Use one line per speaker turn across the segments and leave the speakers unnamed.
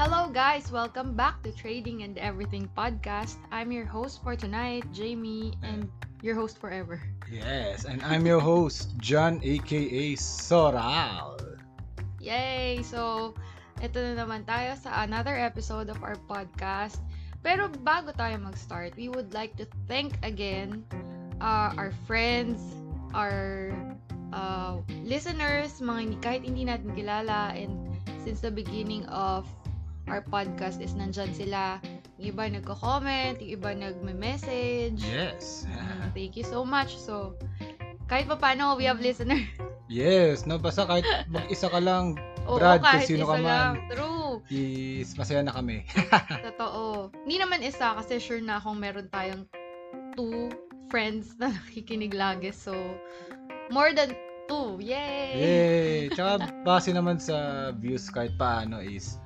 Hello, guys! Welcome back to Trading and Everything podcast. I'm your host for tonight, Jamie, and your host forever.
Yes, and I'm your host, John aka Soral.
Yay! So, ito na naman tayo sa another episode of our podcast. Pero bago tayo mag-start, we would like to thank again uh, our friends, our uh, listeners, mga kahit hindi natin kilala, and since the beginning of our podcast is nandyan sila. Yung iba nagko-comment, yung iba nagme-message.
Yes.
Mm, thank you so much. So, kahit pa paano, we have listener.
Yes, no, basta kahit mag-isa ka lang,
Oo,
Brad, kung
kahit
sino
isa
ka man.
lang. True.
is masaya na kami.
Totoo. Hindi naman isa kasi sure na akong meron tayong two friends na nakikinig lagi. So, more than two. Yay!
Yay! Tsaka base naman sa views kahit paano is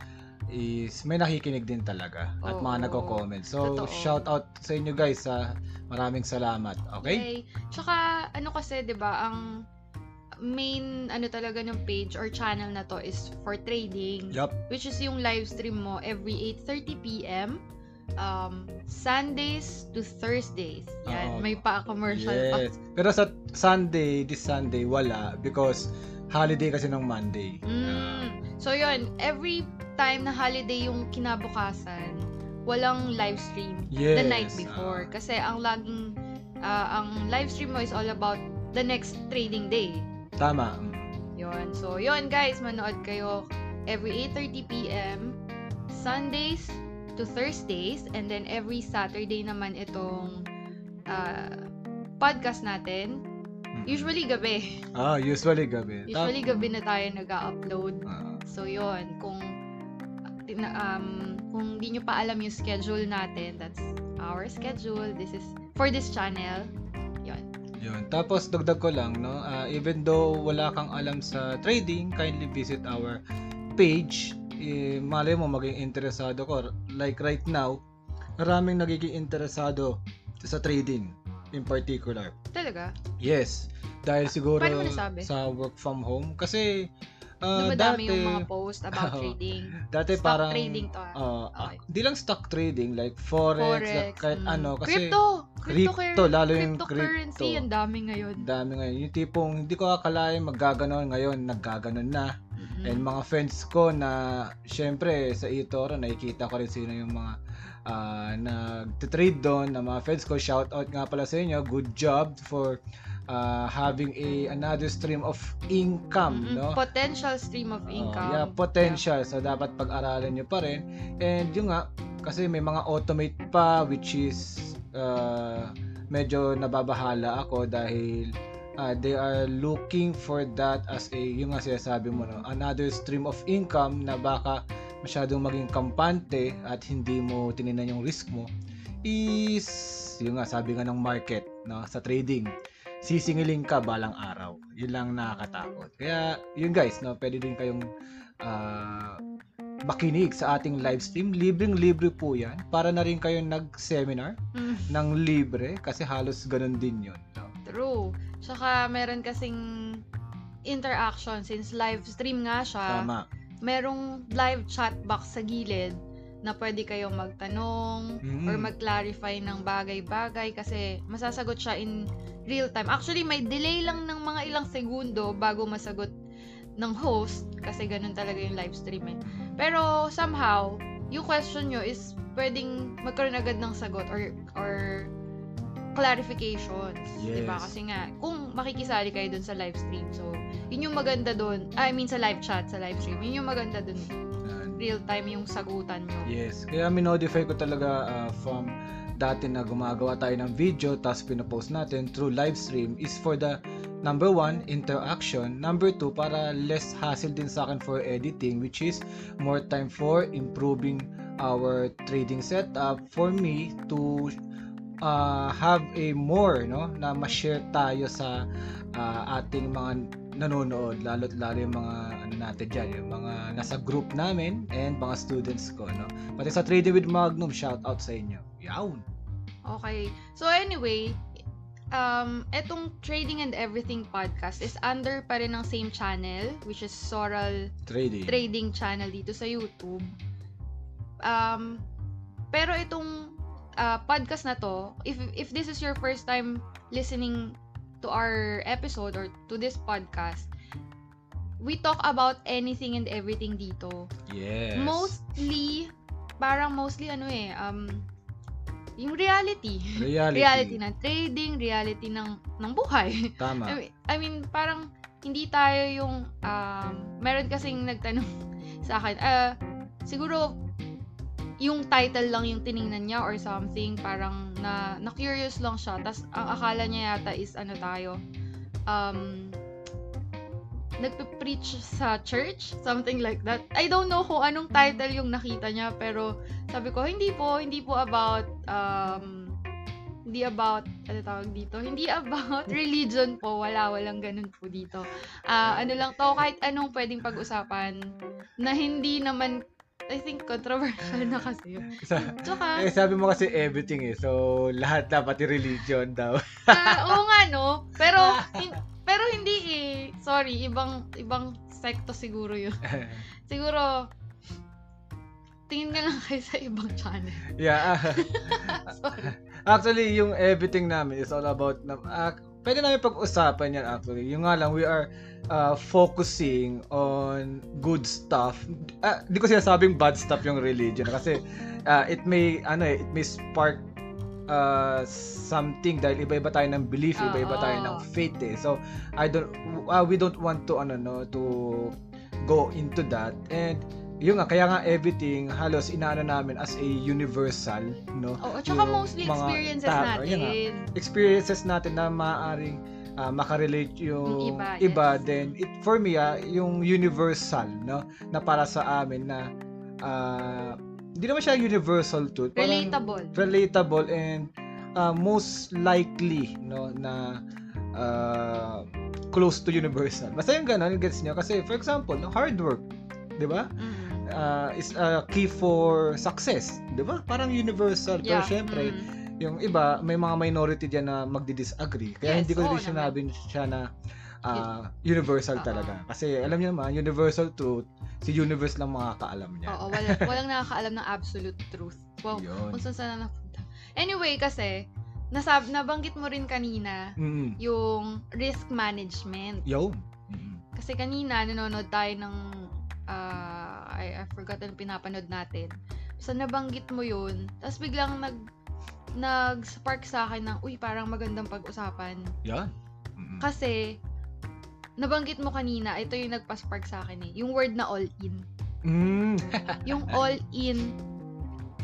is may nakikinig din talaga at
Oo.
mga nagko-comment. So,
Totoo.
shout out sa inyo guys sa maraming salamat. Okay?
Yay. Tsaka, ano kasi, di ba, ang main, ano talaga ng page or channel na to is for trading.
Yup.
which is yung live stream mo every 8:30 p.m. um Sundays to Thursdays. Yan,
Oo.
may pa-commercial pa.
Yes. Pero sa Sunday, this Sunday, wala because holiday kasi ng Monday.
Mm. So yun, every time na holiday yung kinabukasan, walang live stream
yes.
the night before
ah.
kasi ang laging ah, ang live stream mo is all about the next trading day.
tama.
Yun. So, yun guys, manood kayo every 8.30 p.m. Sundays to Thursdays. And then every Saturday naman itong uh, podcast natin. Usually gabi.
Ah, usually gabi.
Usually gabi na tayo nag-upload.
Ah,
So, yun. Kung tina- um, kung di nyo pa alam yung schedule natin, that's our schedule. This is for this channel. Yun.
yun. Tapos dagdag ko lang, no, ah, even though wala kang alam sa trading, kindly visit our page. Eh, malay mo maging interesado ko. Like right now, maraming nagiging interesado sa trading in particular.
Talaga?
Yes. Dahil siguro sa work from home. Kasi ah,
Dumadami
dati,
yung mga post about
Oo.
trading.
dati
Stock
parang
trading to, ah.
ah,
Okay.
di lang stock trading like forex,
Forex.
kahit
mm.
ano kasi
crypto!
crypto, lalo yung
cryptocurrency,
crypto.
ang dami ngayon.
dami ngayon. Yung tipong hindi ko akalain maggaganon ngayon, naggaganon na.
Mm.
And mga friends ko na syempre sa eToro nakikita ko rin sino yung mga ah, nagte-trade doon na mga friends ko. Shout out nga pala sa inyo. Good job for ah, having a another stream of income,
Mm-mm.
no?
Potential stream of
Oo,
income.
yeah, potential. So, dapat pag-aralan nyo pa rin. And yung nga, kasi may mga automate pa which is uh, medyo nababahala ako dahil uh, they are looking for that as a, yung nga sinasabi mo, no? another stream of income na baka masyadong maging kampante at hindi mo tininan yung risk mo is, yung nga, sabi nga ng market, no? sa trading sisingiling ka balang araw. Yun lang nakakatakot. Kaya, yun guys, no, pwede din kayong ah, makinig sa ating live stream. Libreng-libre po yan. Para na rin kayong nag-seminar
Mm,
ng libre kasi halos ganun din yun. No?
true. Tsaka meron kasing interaction since live stream nga siya.
Tama.
Merong live chat box sa gilid na pwede kayong magtanong
Mm.
or mag-clarify ng bagay-bagay kasi masasagot siya in real time. Actually, may delay lang ng mga ilang segundo bago masagot ng host kasi ganun talaga yung live stream eh. Pero somehow, yung question nyo is pwedeng magkaroon agad ng sagot or or clarifications.
Yes.
'di ba? Kasi nga, kung makikisali kayo dun sa live stream, so, yun yung maganda dun. I mean, sa live chat, sa live stream, yun yung maganda dun. Real time yung sagutan nyo.
Yes. Kaya minodify ko talaga ah, from dati na gumagawa tayo ng video tapos pinopost natin through live stream is for the number one, interaction. Number two, para less hassle din sa akin for editing which is more time for improving our trading setup for me to uh, have a more no na ma-share tayo sa ah, ating mga nanonood lalo't lalo yung mga ano natin dyan yung mga nasa group namin and mga students ko no pati sa Trading with Magnum shout out sa inyo yawn
Okay. So anyway, um, etong Trading and Everything podcast is under pa rin ng same channel, which is Soral
trading
Trading channel dito sa YouTube. Um, pero itong uh, podcast na to, if if this is your first time listening to our episode or to this podcast, we talk about anything and everything dito.
Yes.
Mostly, parang mostly ano eh, um, yung reality.
reality.
reality ng trading, reality ng ng buhay.
Tama.
I mean, I mean, parang hindi tayo yung, um, meron kasing nagtanong sa akin, ah, siguro, yung title lang yung tiningnan niya or something, parang na, na-curious lang siya. Tapos, ang akala niya yata is, ano tayo, um, nagpe-preach sa church, something like that. I don't know kung anong title yung nakita niya, pero sabi ko, hindi po, hindi po about, um, hindi about, ano tawag dito, hindi about religion po, wala, walang ganun po dito. Ah, ano lang to, kahit anong pwedeng pag-usapan, na hindi naman, I think, controversial na kasi yun.
Sa,
Tsaka,
eh, sabi mo kasi everything eh. So, lahat dapat i religion daw.
ah, oo nga, no? Pero, hin- pero hindi eh. Sorry, ibang, ibang sekto siguro yun. Siguro, tingin ka lang kayo sa ibang channel.
yeah.
Sorry.
Actually, yung everything namin is all about, na, uh, pwede namin pag-usapan yan actually. Yung nga lang, we are uh, focusing on good stuff. Uh, di ko sinasabing bad stuff yung religion kasi uh, it may, ano eh, it may spark uh, something dahil iba-iba tayo ng belief, iba-iba tayo ng faith eh. So, I don't, uh, we don't want to, ano no, to go into that. And, yun nga, kaya nga everything halos inaano namin as a universal, no?
Oo, tsaka
Yung
mostly
mga
experiences
tao,
natin.
nga. experiences natin na maaaring ah, makarelate yung
Yung iba, yes.
then it for me ah, yung universal no na para sa amin na ah, hindi naman siya universal parang
Relatable.
relatable and ah, most likely no na ah, close to universal basta yung ganun gets niyo kasi for example no, hard work di ba
Mm.
Ah, is a key for success di ba parang universal pero
Yeah.
syempre
mm.
yung iba, may mga minority diyan na magdi-disagree. Kaya
Yes,
hindi ko
oo
rin sinabi siya na ah, universal
Oo.
talaga. Kasi alam niyo naman, universal truth, si universe lang makakaalam niya.
Oo, wala, walang nakakaalam ng absolute truth. Wow,
Yun.
kung saan saan na napunta. Anyway, kasi, nasab nabanggit mo rin kanina
Mm.
yung risk management.
Yun. Mm.
Kasi kanina, nanonood tayo ng, ah, I, I forgot ang pinapanood natin. So, nabanggit mo yun. Tapos biglang nag, nag-spark sa akin ng, uy, parang magandang pag-usapan.
Yan. Mm.
Kasi, nabanggit mo kanina, ito yung nagpa-spark sa akin eh. Yung word na all-in.
Mm.
Yung all-in,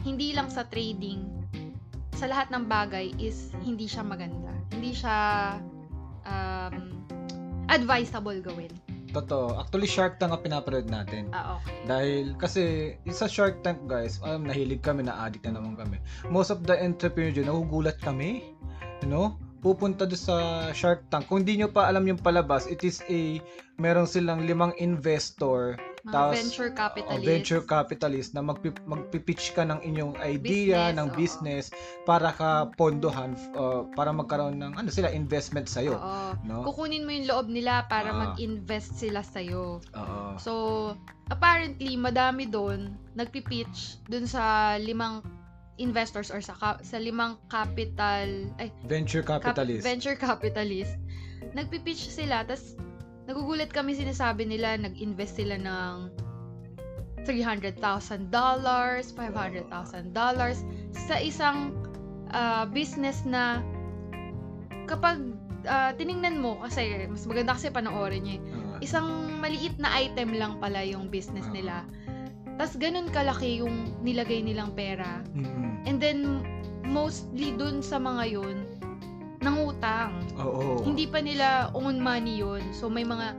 hindi lang sa trading, sa lahat ng bagay is hindi siya maganda. Hindi siya um, advisable gawin.
Totoo. Actually, Shark Tank ang pinapanood natin.
Ah, okay.
Dahil, kasi, sa Shark Tank, guys, um, nahilig kami, na-addict na naman kami. Most of the entrepreneurs dyan, nagugulat kami. You know? Pupunta doon sa Shark Tank. Kung hindi nyo pa alam yung palabas, it is a, meron silang limang investor
Mga
Tapos,
venture
o
capitalist.
venture capitalist na magpi, magpipitch ka ng inyong idea,
Business,
ng
oo.
business para ka pondohan, uh, para magkaroon ng ano sila investment sa iyo, no?
Kukunin mo yung loob nila para
Ah.
mag-invest sila sa'yo.
Oo.
So, apparently, madami doon nagpipitch doon sa limang investors or sa ka- sa limang capital ay
venture
cap-
capitalist.
venture capitalist. Nagpipitch sila tas nagugulat kami sinasabi nila nag-invest sila ng $300,000, $500,000 sa isang ah, business na kapag ah, tiningnan mo kasi mas maganda kasi panoorin niyo eh
Oo.
isang maliit na item lang pala yung business
Oo.
nila. Tapos ganun kalaki yung nilagay nilang pera.
Mm-mm.
And then, mostly dun sa mga yun, nangutang.
Oo.
Hindi pa nila own money yun. So, may mga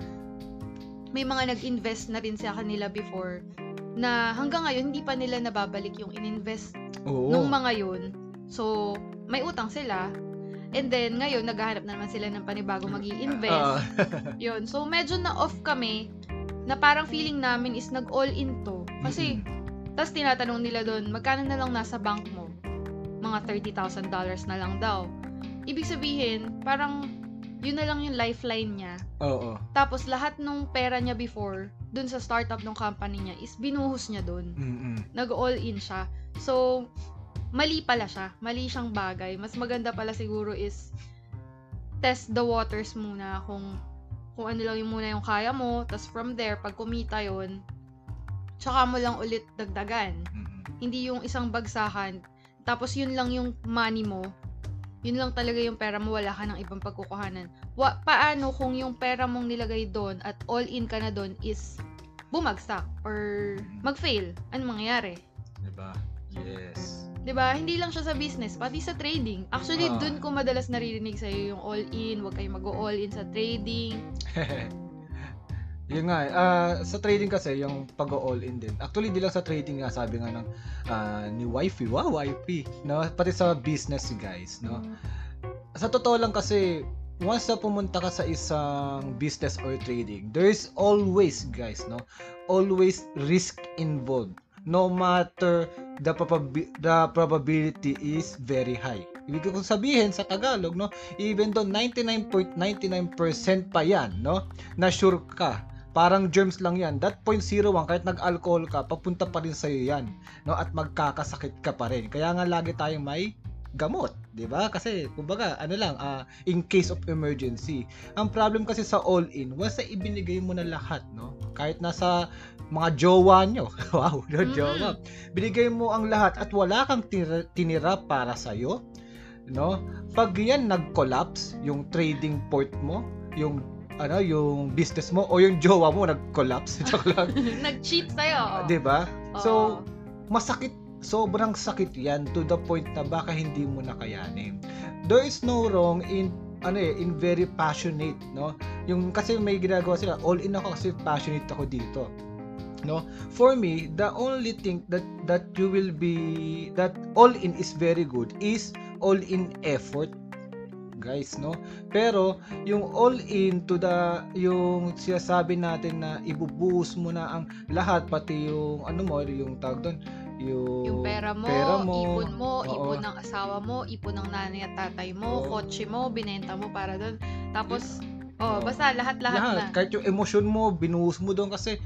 may mga nag-invest na rin sa kanila before na hanggang ngayon hindi pa nila nababalik yung ininvest
Oo.
nung mga yun. So, may utang sila. And then, ngayon, naghahanap na naman sila ng panibago mag invest
Ah.
yun. So, medyo na-off kami na parang feeling namin is nag-all-in to. Kasi, tas tinatanong nila doon, magkano na lang nasa bank mo? Mga $30,000 na lang daw. Ibig sabihin, parang yun na lang yung lifeline niya.
Oo.
Tapos lahat nung pera niya before, dun sa startup ng company niya, is binuhos niya dun.
Mm-mm.
Nag-all in siya. So, mali pala siya. Mali siyang bagay. Mas maganda pala siguro is test the waters muna kung kung ano lang yung muna yung kaya mo. Tapos from there, pag kumita yon tsaka mo lang ulit dagdagan.
Mm-mm.
Hindi yung isang bagsakan, tapos yun lang yung money mo, yun lang talaga yung pera mo, wala ka ng ibang pagkukuhanan. Wa, paano kung yung pera mong nilagay doon at all in ka na doon is bumagsak or mag-fail? Ano mangyayari?
Diba? Yes.
'Di ba? Hindi lang siya sa business, pati sa trading. Actually,
Ah.
doon ko madalas naririnig sa yung all in, wag kayong mag-all in sa trading.
Yun nga. Ah, sa trading kasi, yung pag-all in din. Actually, di lang sa trading nga, sabi nga ng ah, ni wifey, wow, wifey, no? Pati sa business, guys, no? Sa totoo lang kasi, once na pumunta ka sa isang business or trading, there is always, guys, no? Always risk involved. No matter the, probabi- the probability is very high. Ibig ko sabihin sa Tagalog, no? Even though 99.99% pa yan, no? Na sure ka parang germs lang yan. That 0.01, kahit nag-alcohol ka, papunta pa rin sa'yo yan. No? At magkakasakit ka pa rin. Kaya nga lagi tayong may gamot, 'di ba? Kasi kumbaga, ano lang, ah, in case of emergency. Ang problem kasi sa all-in, once na ibinigay mo na lahat, no? Kahit nasa mga jowa nyo, wow, no, jowa. Binigay mo ang lahat at wala kang tinira, tinira para sa no? Pag yan nag-collapse, yung trading port mo, yung ano, yung business mo o yung jowa mo nag-collapse, joke lang.
Nag-cheat sa'yo.
'Di ba? So, masakit, sobrang sakit yan to the point na baka hindi mo na kayanin. There is no wrong in ano eh, in very passionate, no? Yung kasi may ginagawa sila, all in ako kasi passionate ako dito. No? For me, the only thing that that you will be that all in is very good is all in effort guys no pero yung all in to the yung sinasabi natin na ibubuhos mo na ang lahat pati yung ano mo yung tawag doon yung,
yung pera mo,
pera mo,
ipon mo,
oo.
ipon ng asawa mo, ipon ng nanay at tatay mo,
Oo.
kotse mo, binenta mo para doon. Tapos, oh,
Oo.
basta lahat-lahat na.
lahat kahit yung emosyon mo binuhos mo doon kasi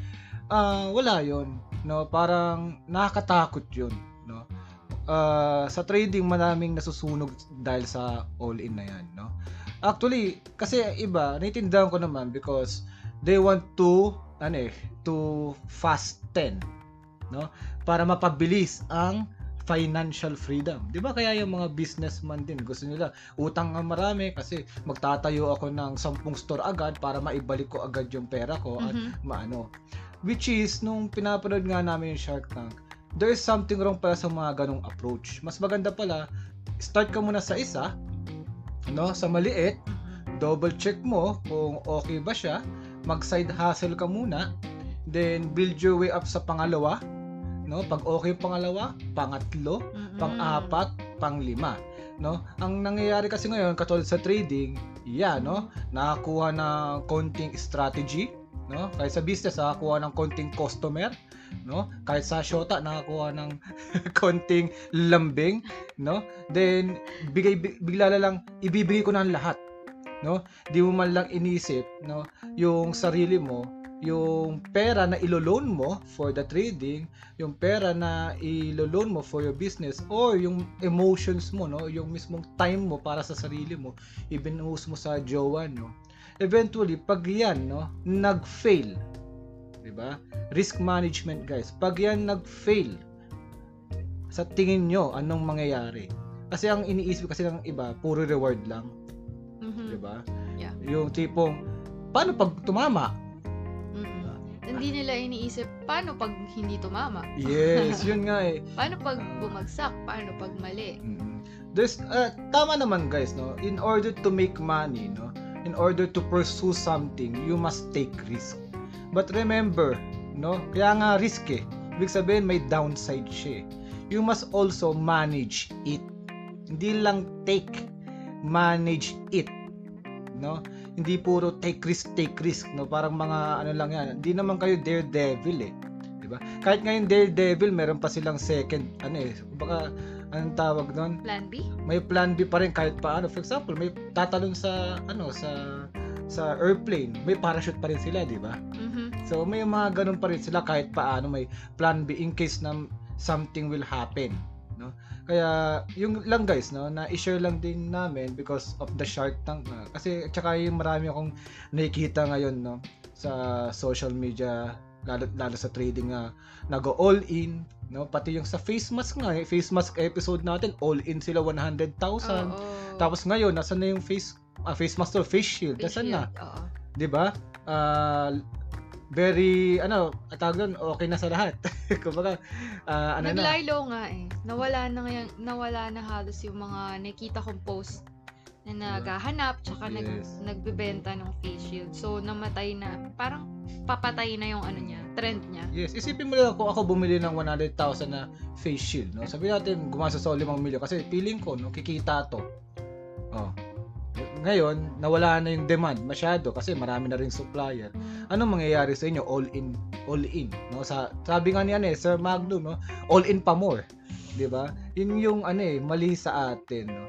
ah, wala yon no parang nakakatakot yun no Ah, sa trading maraming nasusunog dahil sa all in na yan no actually kasi iba naiintindihan ko naman because they want to ano eh to fasten no para mapabilis ang financial freedom. 'Di ba kaya yung mga businessman din gusto nila utang nga marami kasi magtatayo ako ng 10 store agad para maibalik ko agad yung pera ko at
Mhm.
maano. Which is, nung pinapanood nga namin yung Shark Tank, there is something wrong pala sa mga ganong approach. Mas maganda pala, start ka muna sa isa, no, sa maliit, double check mo kung okay ba siya, mag side hustle ka muna, then build your way up sa pangalawa, no? Pag okay yung pangalawa, pangatlo,
Mm-mm.
pang-apat, pang-lima. No? Ang nangyayari kasi ngayon, katulad sa trading, yeah, no? Nakakuha ng konting strategy, no? Kahit sa business, nakakuha ng konting customer, no? Kahit sa shota, nakakuha ng konting lambing, no? Then, bigay, bi- bigla lang, ibibigay ko na ang lahat, no? Di mo man lang inisip, no? Yung sarili mo, yung pera na ilo-loan mo for the trading, yung pera na ilo-loan mo for your business or yung emotions mo no yung mismong time mo para sa sarili mo ibinuhos mo sa jowa no eventually pag yan no nag-fail 'di ba risk management guys pag yan nag-fail sa tingin nyo anong mangyayari kasi ang iniisip kasi ng iba puro reward lang
Mhm.
'di ba
Yeah.
yung tipong paano pag tumama
Mm-mm. Hindi nila iniisip, paano pag hindi tumama?
yes yun nga eh
Paano pag bumagsak? Paano pag mali?
Mm. There's uh, tama naman guys no in order to make money no in order to pursue something you must take risk but remember no kaya nga risk eh ibig sabihin may downside siya eh. you must also manage it hindi lang take manage it no hindi puro take risk take risk no parang mga ano lang yan hindi naman kayo daredevil eh di ba kahit ngayon daredevil meron pa silang second ano eh baka anong tawag doon?
Plan B?
May plan B pa rin kahit paano. For example, may tatalon sa ano sa sa airplane, may parachute pa rin sila, di ba?
Mhm.
So may mga ganun pa rin sila kahit paano may plan B in case na something will happen, no? Kaya yung lang guys, no, na i-share lang din namin because of the Shark Tank na. Kasi tsaka yung marami akong nakikita ngayon, no, sa social media lalo, lalo sa trading na nag all in no pati yung sa face mask nga eh, face mask episode natin all in sila 100,000
Oo.
tapos ngayon nasa na yung face ah, face mask to face shield
Face
nasa na
Oo.
'di ba? Ah, very ano, tawag doon, okay na sa lahat. Kumbaga, ah, ano na.
Naglaylo nga eh. Nawala na ngayon, nawala na halos yung mga nakita kong post na naghahanap tsaka nag,
Yes.
nagbebenta ng face shield. So namatay na. Parang papatay na yung ano niya, trend niya.
Yes, isipin mo lang kung ako bumili ng 100,000 na face shield, no? Sabi natin, gumasa sa 5 milyon kasi feeling ko, no, kikita to. Oh. Ngayon, nawala na yung demand masyado kasi marami na rin supplier. Anong mangyayari sa inyo? All in, all in, no? Sa sabi nga ni ano eh, Sir Magnum, no? All in pa more. 'Di ba? Yun yung ano eh, mali sa atin, no?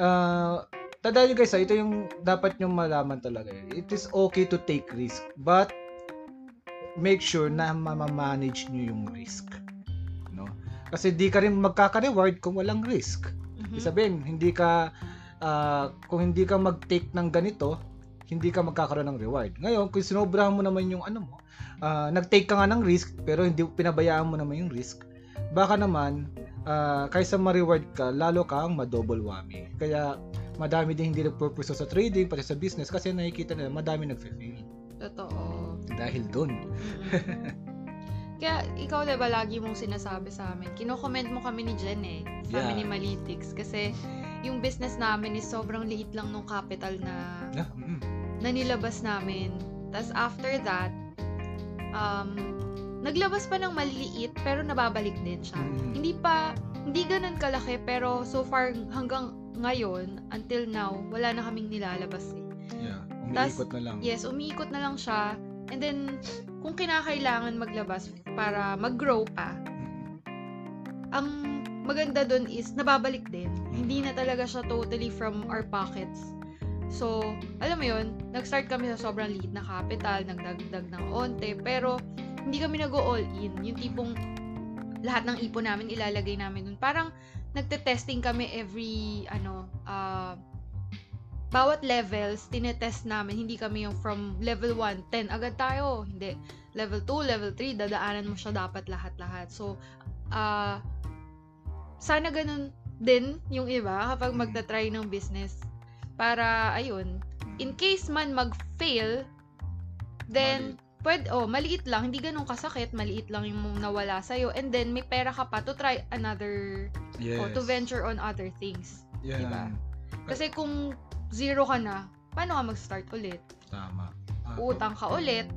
Ah, tandaan guys, ah, ito yung dapat nyo malaman talaga. eh. It is okay to take risk, but make sure na mamamanage nyo yung risk. No? Kasi di ka rin magkaka-reward kung walang risk.
Mhm.
Ibig sabihin, hindi ka ah, kung hindi ka mag-take ng ganito, hindi ka magkakaroon ng reward. Ngayon, kung sinobrahan mo naman yung ano mo, ah, nag-take ka nga ng risk pero hindi pinabayaan mo naman yung risk, baka naman ah, kaysa ma-reward ka, lalo kang ma-double whammy. Kaya madami din hindi nagpurpose sa trading pati sa business kasi nakikita nila madami nagfe-fail
Totoo.
dahil doon.
Mm-mm. Kaya ikaw 'di ba lagi mong sinasabi sa amin. Kino-comment mo kami ni Jen eh sa
Yeah.
Minimalitics kasi yung business namin is sobrang liit lang nung capital na
Ah, mm.
na nilabas namin. Tapos after that, um, naglabas pa ng maliliit pero nababalik din siya.
Mm.
Hindi pa, hindi ganun kalaki pero so far hanggang ngayon, until now, wala na kaming nilalabas eh.
Yeah,
Tas,
umiikot na lang.
Yes, umiikot na lang siya. And then, kung kinakailangan maglabas para mag-grow pa,
Mm.
ang maganda dun is nababalik din. Hindi na talaga siya totally from our pockets. So, alam mo yun, nag-start kami sa sobrang liit na capital, nagdagdag ng onte, pero hindi kami nag-all in. Yung tipong lahat ng ipon namin ilalagay namin dun. Parang nagte-testing kami every, ano, ah, bawat levels, tinetest namin. Hindi kami yung from level 1, 10, agad tayo. Hindi. Level 2, level 3, dadaanan mo siya dapat lahat-lahat. So, ah, sana ganun din yung iba kapag magta-try ng business. Para, ayun, in case man mag-fail, then, pwede, oh, maliit lang, hindi ganun kasakit, maliit lang yung nawala sa'yo, and then, may pera ka pa to try another,
Yes.
or to venture on other things.
Yan.
diba? Kasi kung zero ka na, paano ka mag-start ulit?
Tama. Ah,
Utang ka ulit,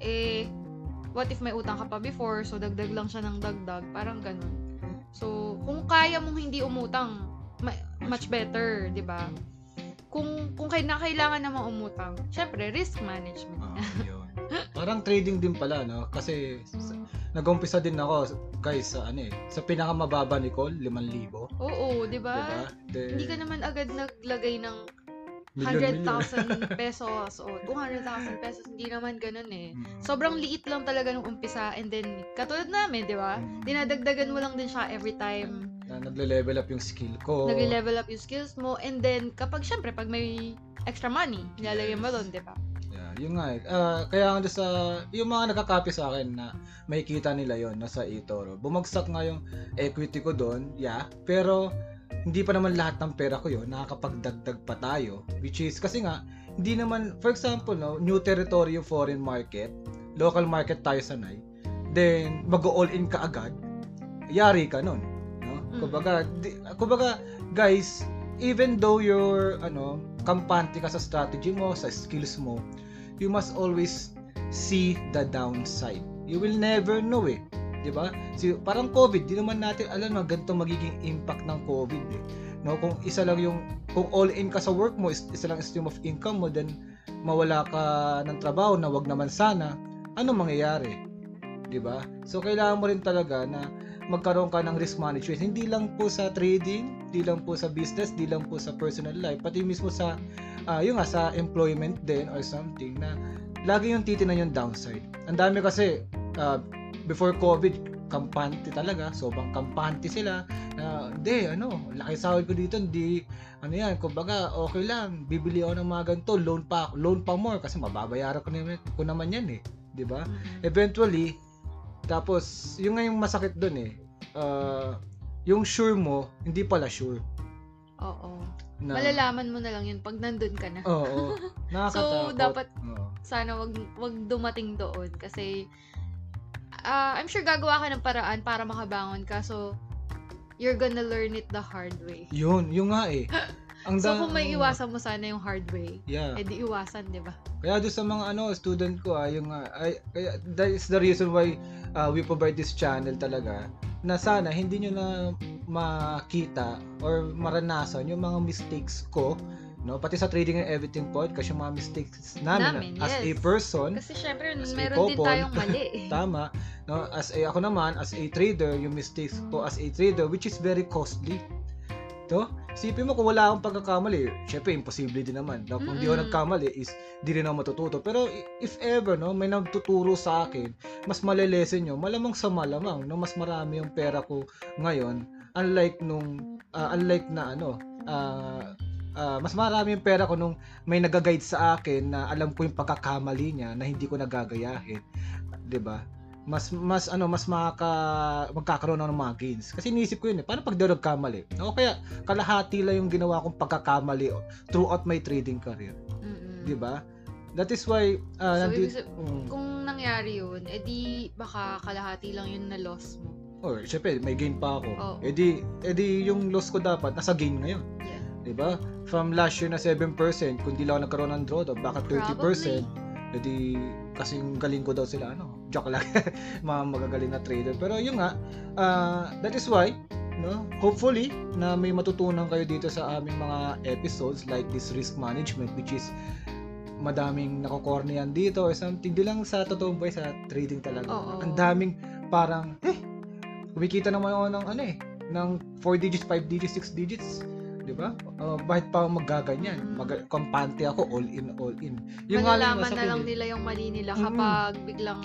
eh, what if may utang ka pa before, so dagdag lang siya ng dagdag, parang ganun. So, kung kaya mong hindi umutang, ma- much better, di ba? Kung, kung na kailangan naman umutang, syempre, risk management.
Ah, yun. Parang trading din pala, no? Kasi sa- nag-umpisa din ako, guys, sa ano eh, sa pinakamababa ni Cole, 5,000.
Oo, di ba?
Diba? Then,
Hindi ka naman agad naglagay ng. 100,000 pesos o 200,000 pesos. Hindi naman ganun eh.
Mm.
Sobrang liit lang talaga nung umpisa and then katulad namin, di ba?
Mm.
Dinadagdagan mo lang din siya every time
na nagle-level up yung skill ko.
nagre-level up yung skills mo and then kapag syempre pag may extra money, nilalagay mo
Yes.
doon, di ba?
Yeah, yun nga eh. Ah, kaya nga sa, yung mga nakakapi sa akin na makikita nila yon nasa eToro. Bumagsak nga yung equity ko doon, yeah. Pero, hindi pa naman lahat ng pera ko yon nakakapagdagdag pa tayo. Which is, kasi nga, hindi naman, for example, no, new territory yung foreign market, local market tayo sanay, then, mag-all in ka agad, yari ka nun. No?
Mm.
Kumbaga, di, kumbaga, guys, even though you're, ano, kampante ka sa strategy mo, sa skills mo, you must always see the downside. You will never know eh. 'Di ba? Si parang COVID, di naman natin alam na ganito magiging impact ng COVID. No, kung isa lang yung kung all in ka sa work mo, is- isa lang stream of income mo, then mawala ka ng trabaho na wag naman sana, ano mangyayari? 'Di ba? So kailangan mo rin talaga na magkaroon ka ng risk management. Hindi lang po sa trading, hindi lang po sa business, hindi lang po sa personal life, pati mismo sa uh, yung nga sa employment din or something na lagi yung titinan yung downside. Ang dami kasi uh, before COVID, kampante talaga, sobrang kampante sila na hindi, ano, laki sahod ko dito, hindi, ano yan, kumbaga, okay lang, bibili ako ng mga ganito, loan pa, loan pa more kasi mababayaran ko naman, ko naman yan eh, di ba?
Mm-mm.
Eventually, tapos, yung nga yung masakit doon eh, uh, yung sure mo, hindi pala sure.
Oo.
Na,
Malalaman mo na lang yun pag nandun ka na.
Oo, nakakatakot.
dapat-
Oo.
Sana wag wag dumating doon kasi ah, I'm sure gagawa ka ng paraan para makabangon ka. So, you're gonna learn it the hard way.
Yun, yun nga eh. Ang
So, kung may iwasan mo sana yung hard way,
Yeah.
eh di iwasan, di ba?
Kaya doon sa mga ano student ko ah, yung ah, ay, kaya that is the reason why ah, we provide this channel talaga na sana hindi nyo na makita or maranasan yung mga mistakes ko no pati sa trading and everything podcast yung mga mistakes namin,
Namin,
as a
yes.
person
Kasi syempre, meron din tayong mali. eh.
tama no as a ako naman as a trader yung mistakes ko as a trader which is very costly to Isipin mo kung wala akong pagkakamali, syempre imposible din naman. Na kung di ako nagkamali is di rin ako matututo. Pero if ever no, may nagtuturo sa akin, mas malelesen nyo, malamang sa malamang, no, mas marami yung pera ko ngayon unlike nung ah, unlike na ano, ah, ah, mas marami yung pera ko nung may nagaguide sa akin na alam ko yung pagkakamali niya na hindi ko nagagayahin. 'Di ba? Mas mas ano, mas makaka magkakaroon ng mga gains. Kasi iniisip ko yun eh, paano pag ako nagkamali? O kaya kalahati lang yung ginawa kong pagkakamali throughout my trading career,
Mm-mm.
'di ba? That is why uh,
So,
nandito-
ibig
Mm.
Kung nangyari yun, edi baka kalahati lang yun na loss mo.
Or syempre may gain pa ako.
Oo.
Eh di, eh di yung loss ko dapat nasa gain ngayon.
Yeah.
'Di ba? From last year na 7%, kung di lang nagkaroon ng drawdown, baka 30%. Eh di kasing galing ko daw sila ano. Joke lang. mga magagaling na trader. Pero yun nga, ah, that is why no hopefully na may matutunan kayo dito sa aming mga episodes like this risk management which is madaming nakokornean dito or something di lang sa totoong buhay sa trading talaga
Oo.
ang daming parang eh kumikita naman ako ng ano eh ng 4 digits 5 digits 6 digits di ba uh, bakit pa ako maggaganyan
Mm.
mag kampante ako all in all in yung
Malalaman na lang
eh.
nila yung mali nila kapag biglang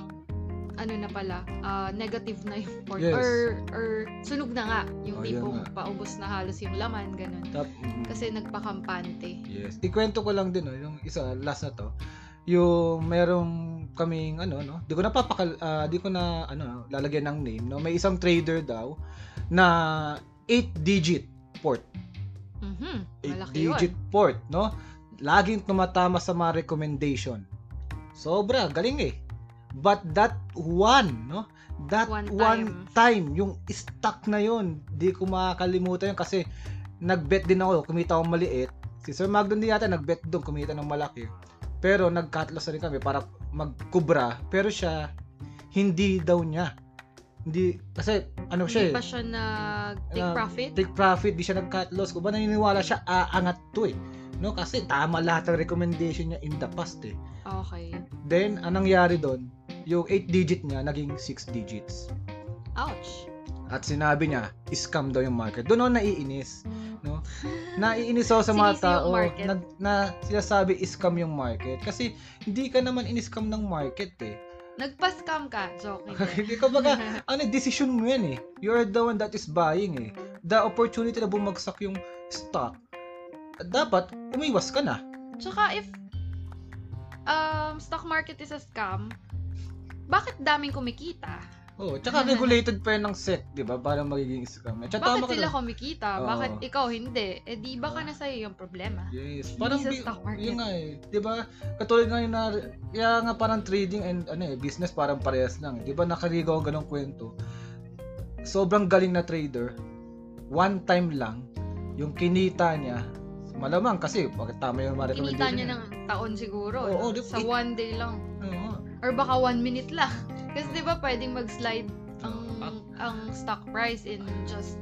ano na pala, ah, negative na yung port
Yes.
or or sunog na nga yung
Oh,
tipong
nga.
paubos na halos yung laman ganun.
Tap- mm.
Kasi nagpakampante.
Yes. Ikwento ko lang din, no, yung isa, last na to. Yung merong kaming, ano, no, di ko na papakal, ah, di ko na, ano, lalagyan ng name, no, may isang trader daw na 8-digit port.
Mhm. Malaki
8-digit
yun.
port, no? Laging tumatama sa mga recommendation. Sobra, galing eh. But that one, no? That
One
one,
time.
time, yung stock na yun, di ko makakalimutan yun kasi nag-bet din ako, kumita akong maliit. Si Sir Magdon din yata nag-bet doon, kumita ng malaki. Pero nag-cut loss na rin kami para magkubra. Pero siya, hindi daw niya. Hindi, kasi ano siya
Hindi
eh,
pa siya nag-take
Ah,
profit.
take profit, di siya nag-cut loss. Kung ba naniniwala siya, aangat to eh. No, kasi tama lahat ng recommendation niya in the past eh.
Okay.
Then, anong nangyari doon? Yung 8 digit niya, naging 6 digits.
Ouch.
At sinabi niya, scam daw yung market. Doon ako naiinis. No? Naiinis ako sa mga tao na, na sinasabi scam yung market. Kasi hindi ka naman in-scam ng market eh.
Nagpa-scam ka. Joke. hindi.
Kumbaga, ano, decision mo yan eh. You are the one that is buying eh. The opportunity na bumagsak yung stock, dapat umiwas ka na.
Tsaka if um, stock market is a scam, bakit daming kumikita?
Oh, tsaka regulated pa yan ng SEC, di ba? Para magiging scam. Tsaka
Bakit
ka
sila
na.
kumikita?
Oo.
Bakit ikaw hindi? Eh di baka na sa'yo yung problema.
Yes,
Hindi
parang
sa
bi-
stock market.
Yun nga eh, 'di ba? Katulad nga yung na kaya nga parang trading and ano eh, business parang parehas lang. eh. 'Di ba nakaligaw ang ganong kwento? Sobrang galing na trader. One time lang yung kinita niya. Malamang kasi bakit tama yung mga
Kinita
recommendation
niya ng taon siguro.
Oo,
no?
di-
sa
it-
one day lang.
Oo.
Or baka one minute lang. Kasi di ba pwedeng mag-slide ang
Ah.
ang stock price in just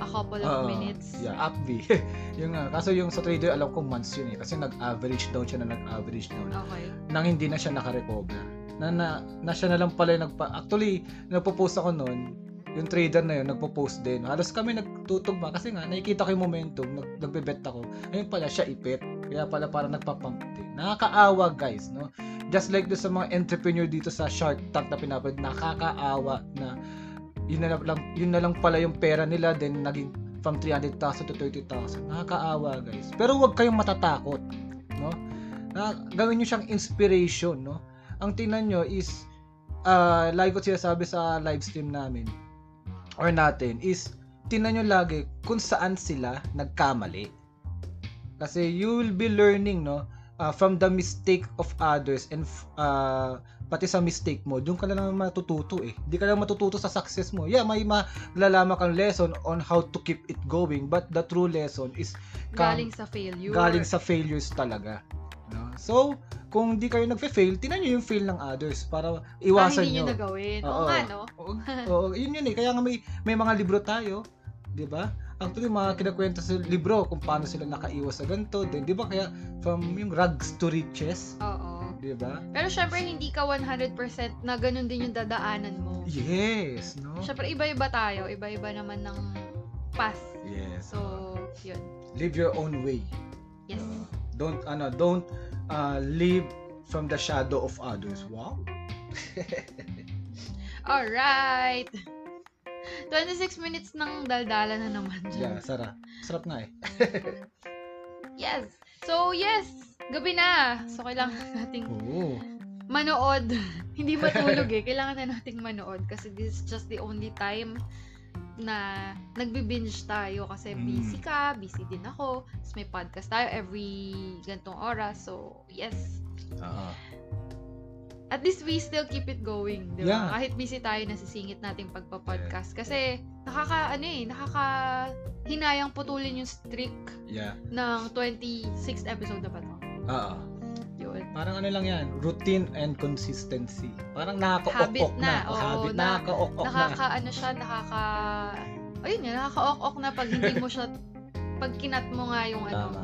a couple of minutes.
Yeah, upv. yung nga, kaso yung sa trader alam ko months yun eh kasi nag-average down siya na nag-average down.
Okay.
nang hindi na siya nakarecover. Na, na, na siya na lang pala yung nagpa... Actually, nagpo-post ako noon, yung trader na yun, nagpo-post din. Halos kami nagtutugma kasi nga, nakikita ko yung momentum, nag, nagbe-bet ako. Ayun pala, siya ipit. Kaya pala parang nagpapump din. Nakakaawa, guys, no? Just like do sa mga entrepreneur dito sa Shark Tank na pinapanood, nakakaawa na yun na lang, yun na lang pala yung pera nila, then naging from 300,000 to 30,000. Nakakaawa, guys. Pero huwag kayong matatakot, no? Na, gawin nyo siyang inspiration, no? Ang tingnan nyo is, uh, like ko sinasabi sa live stream namin, or natin is tingnan nyo lagi kung saan sila nagkamali. Kasi you will be learning no uh, from the mistake of others and uh, pati sa mistake mo, doon ka na lang matututo eh. Hindi ka lang matututo sa success mo. Yeah, may malalaman kang lesson on how to keep it going, but the true lesson is
galing sa failure.
Galing sa failures talaga. No? So, kung di kayo nagfe-fail, tinan nyo yung fail ng others para iwasan
para hindi
nyo.
nyo nagawin. Oo,
Oo.
nga, no?
Oo, oo, yun yun eh. Kaya nga may, may mga libro tayo, di ba? Actually, mga kinakwento sa libro kung paano sila nakaiwas sa ganito. Then, di ba? Kaya from yung rags to riches,
Oo.
di ba?
Pero syempre, hindi ka 100% na ganun din yung dadaanan mo.
Yes, no?
Syempre, iba-iba tayo. Iba-iba naman ng path.
Yes.
So, yun.
Live your own way.
Yes.
Uh, don't, ano, don't uh, live from the shadow of others. Wow.
Alright. 26 minutes ng daldala na naman
Yeah,
dyan.
sarap. Sarap nga eh.
Yes. So, yes. Gabi na. So, kailangan nating
Oo.
manood. Hindi matulog eh. Kailangan na nating manood kasi this is just the only time na nagbi-binge tayo kasi
Mm.
busy ka, busy din ako. Tapos may podcast tayo every gantong oras. So, yes.
Oo.
At least we still keep it going, di ba?
Yeah.
Kahit busy tayo, nasisingit natin pagpa-podcast. Kasi, nakaka, ano eh, nakaka hinayang putulin yung streak
Yeah.
ng 26th episode na ba to?
Oo.
Yun.
Parang ano lang yan, routine and consistency. Parang nakaka-ok-ok
Habit
na.
na, oo,
habit,
na-
nakaka-ok-ok na.
Nakaka, ano siya, nakaka, ayun nga, nakaka-ok-ok na pag hindi mo siya, pag kinat mo nga yung ano,
Tama.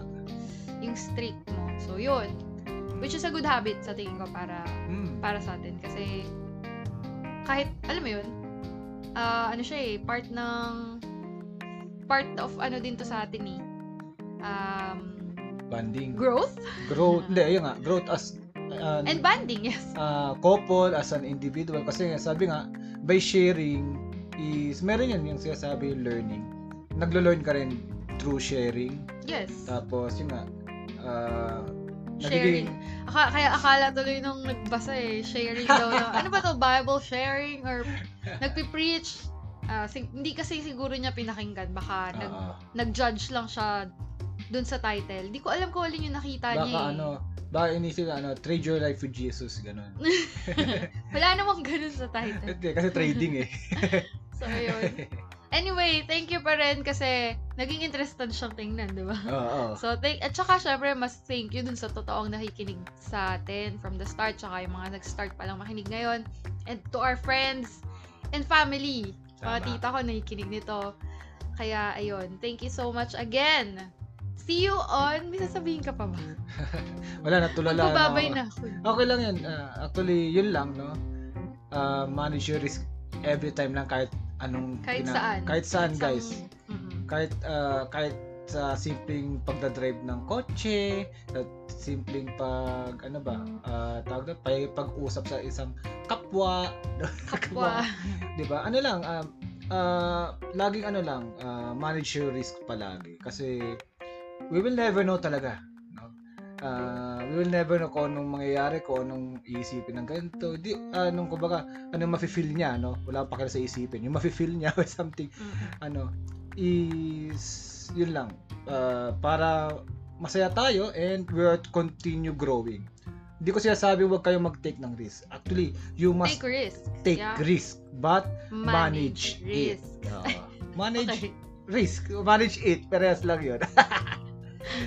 yung streak mo. So, yun. Which is a good habit sa tingin ko para
Mm.
Para sa atin kasi kahit alam mo yun ah, ano siya eh part ng part of ano din to sa atin eh um,
Banding.
growth
Growth. Hindi, ayun nga. Growth as uh,
and bonding yes
uh, couple, as an individual. Kasi nga, sabi nga, by sharing is, meron yan yung sinasabi learning. Naglo-learn ka rin through sharing.
yes
Tapos, yun nga, uh,
sharing Aka, kaya akala tuloy nung nagbasa eh sharing daw na, ano ba to bible sharing or nagpi-preach Ah, sig- hindi kasi siguro niya pinakinggan baka nag,
Oo.
nag-judge lang siya dun sa title. Di ko alam kung alin yung nakita
baka
niya eh.
ano, baka inisip na, ano, trade your life with Jesus, ganun.
Wala namang ganun sa title.
Hindi, kasi trading eh.
So, ayun. Anyway, thank you pa rin kasi naging interested siyang tingnan, di ba?
Oo.
So, thank, at saka syempre, mas thank you dun sa totoong nakikinig sa atin from the start, tsaka yung mga nag-start pa lang makinig ngayon. And to our friends and family. Mga
Tama.
tita ko nakikinig nito. Kaya, ayun. Thank you so much again. See you on... May sasabihin ka pa ba?
Wala, natulala
Magbababay na ako.
Okay lang yan. Ah, actually, yun lang, no? Ah, manage your risk every time lang kahit anong
Kahit
gina-
saan.
Kahit saan,
Isang-
guys.
Mm-mm.
Kahit ah, kahit sa simpleng pagdadrive ng kotse, sa simpleng pag ano ba, ah tawag doon, pag pag-usap sa isang kapwa,
Kapwa.
'di ba? Ano lang, um, ah, laging ano lang, ah, manage your risk palagi kasi we will never know talaga, Ah, we will never know kung anong mangyayari, kung anong iisipin ng ganito. Di anong kumbaga, anong mafi-feel niya, no? Wala pa kaya sa isipin. Yung mafi-feel niya or something
Mm-mm.
ano is yun lang Ah, para masaya tayo and we are to continue growing. Hindi ko sinasabi huwag kayong mag-take ng risk. Actually, you must
Take risk.
take
Yeah.
risk but
Manage,
manage it.
risk.
Ah, manage
Okay.
risk. Manage it. Parehas lang yun.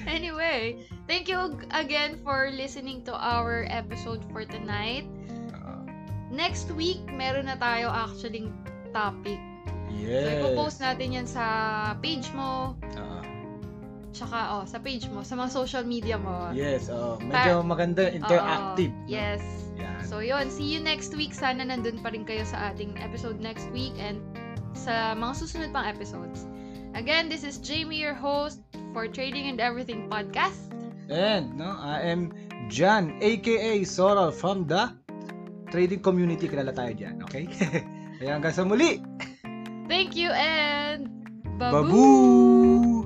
Anyway, thank you again for listening to our episode for tonight.
Ah,
Next week, meron na tayo actually topic. So,
yes.
ipopost natin yan sa page mo,
Ah,
tsaka oh, sa page mo, sa mga social media mo.
yes. Oh, medyo maganda interactive.
Oo,
no?
yes.
Yan.
So, yun. See you next week. Sana nandun pa rin kayo sa ating episode next week. And sa mga susunod pang episodes. Again, this is Jamie, your host for Trading and Everything podcast.
And, no, I am Jan, aka Soral from the trading community. Kilala tayo dyan, okay? Kaya hanggang sa muli.
Thank you and babu!
Babu!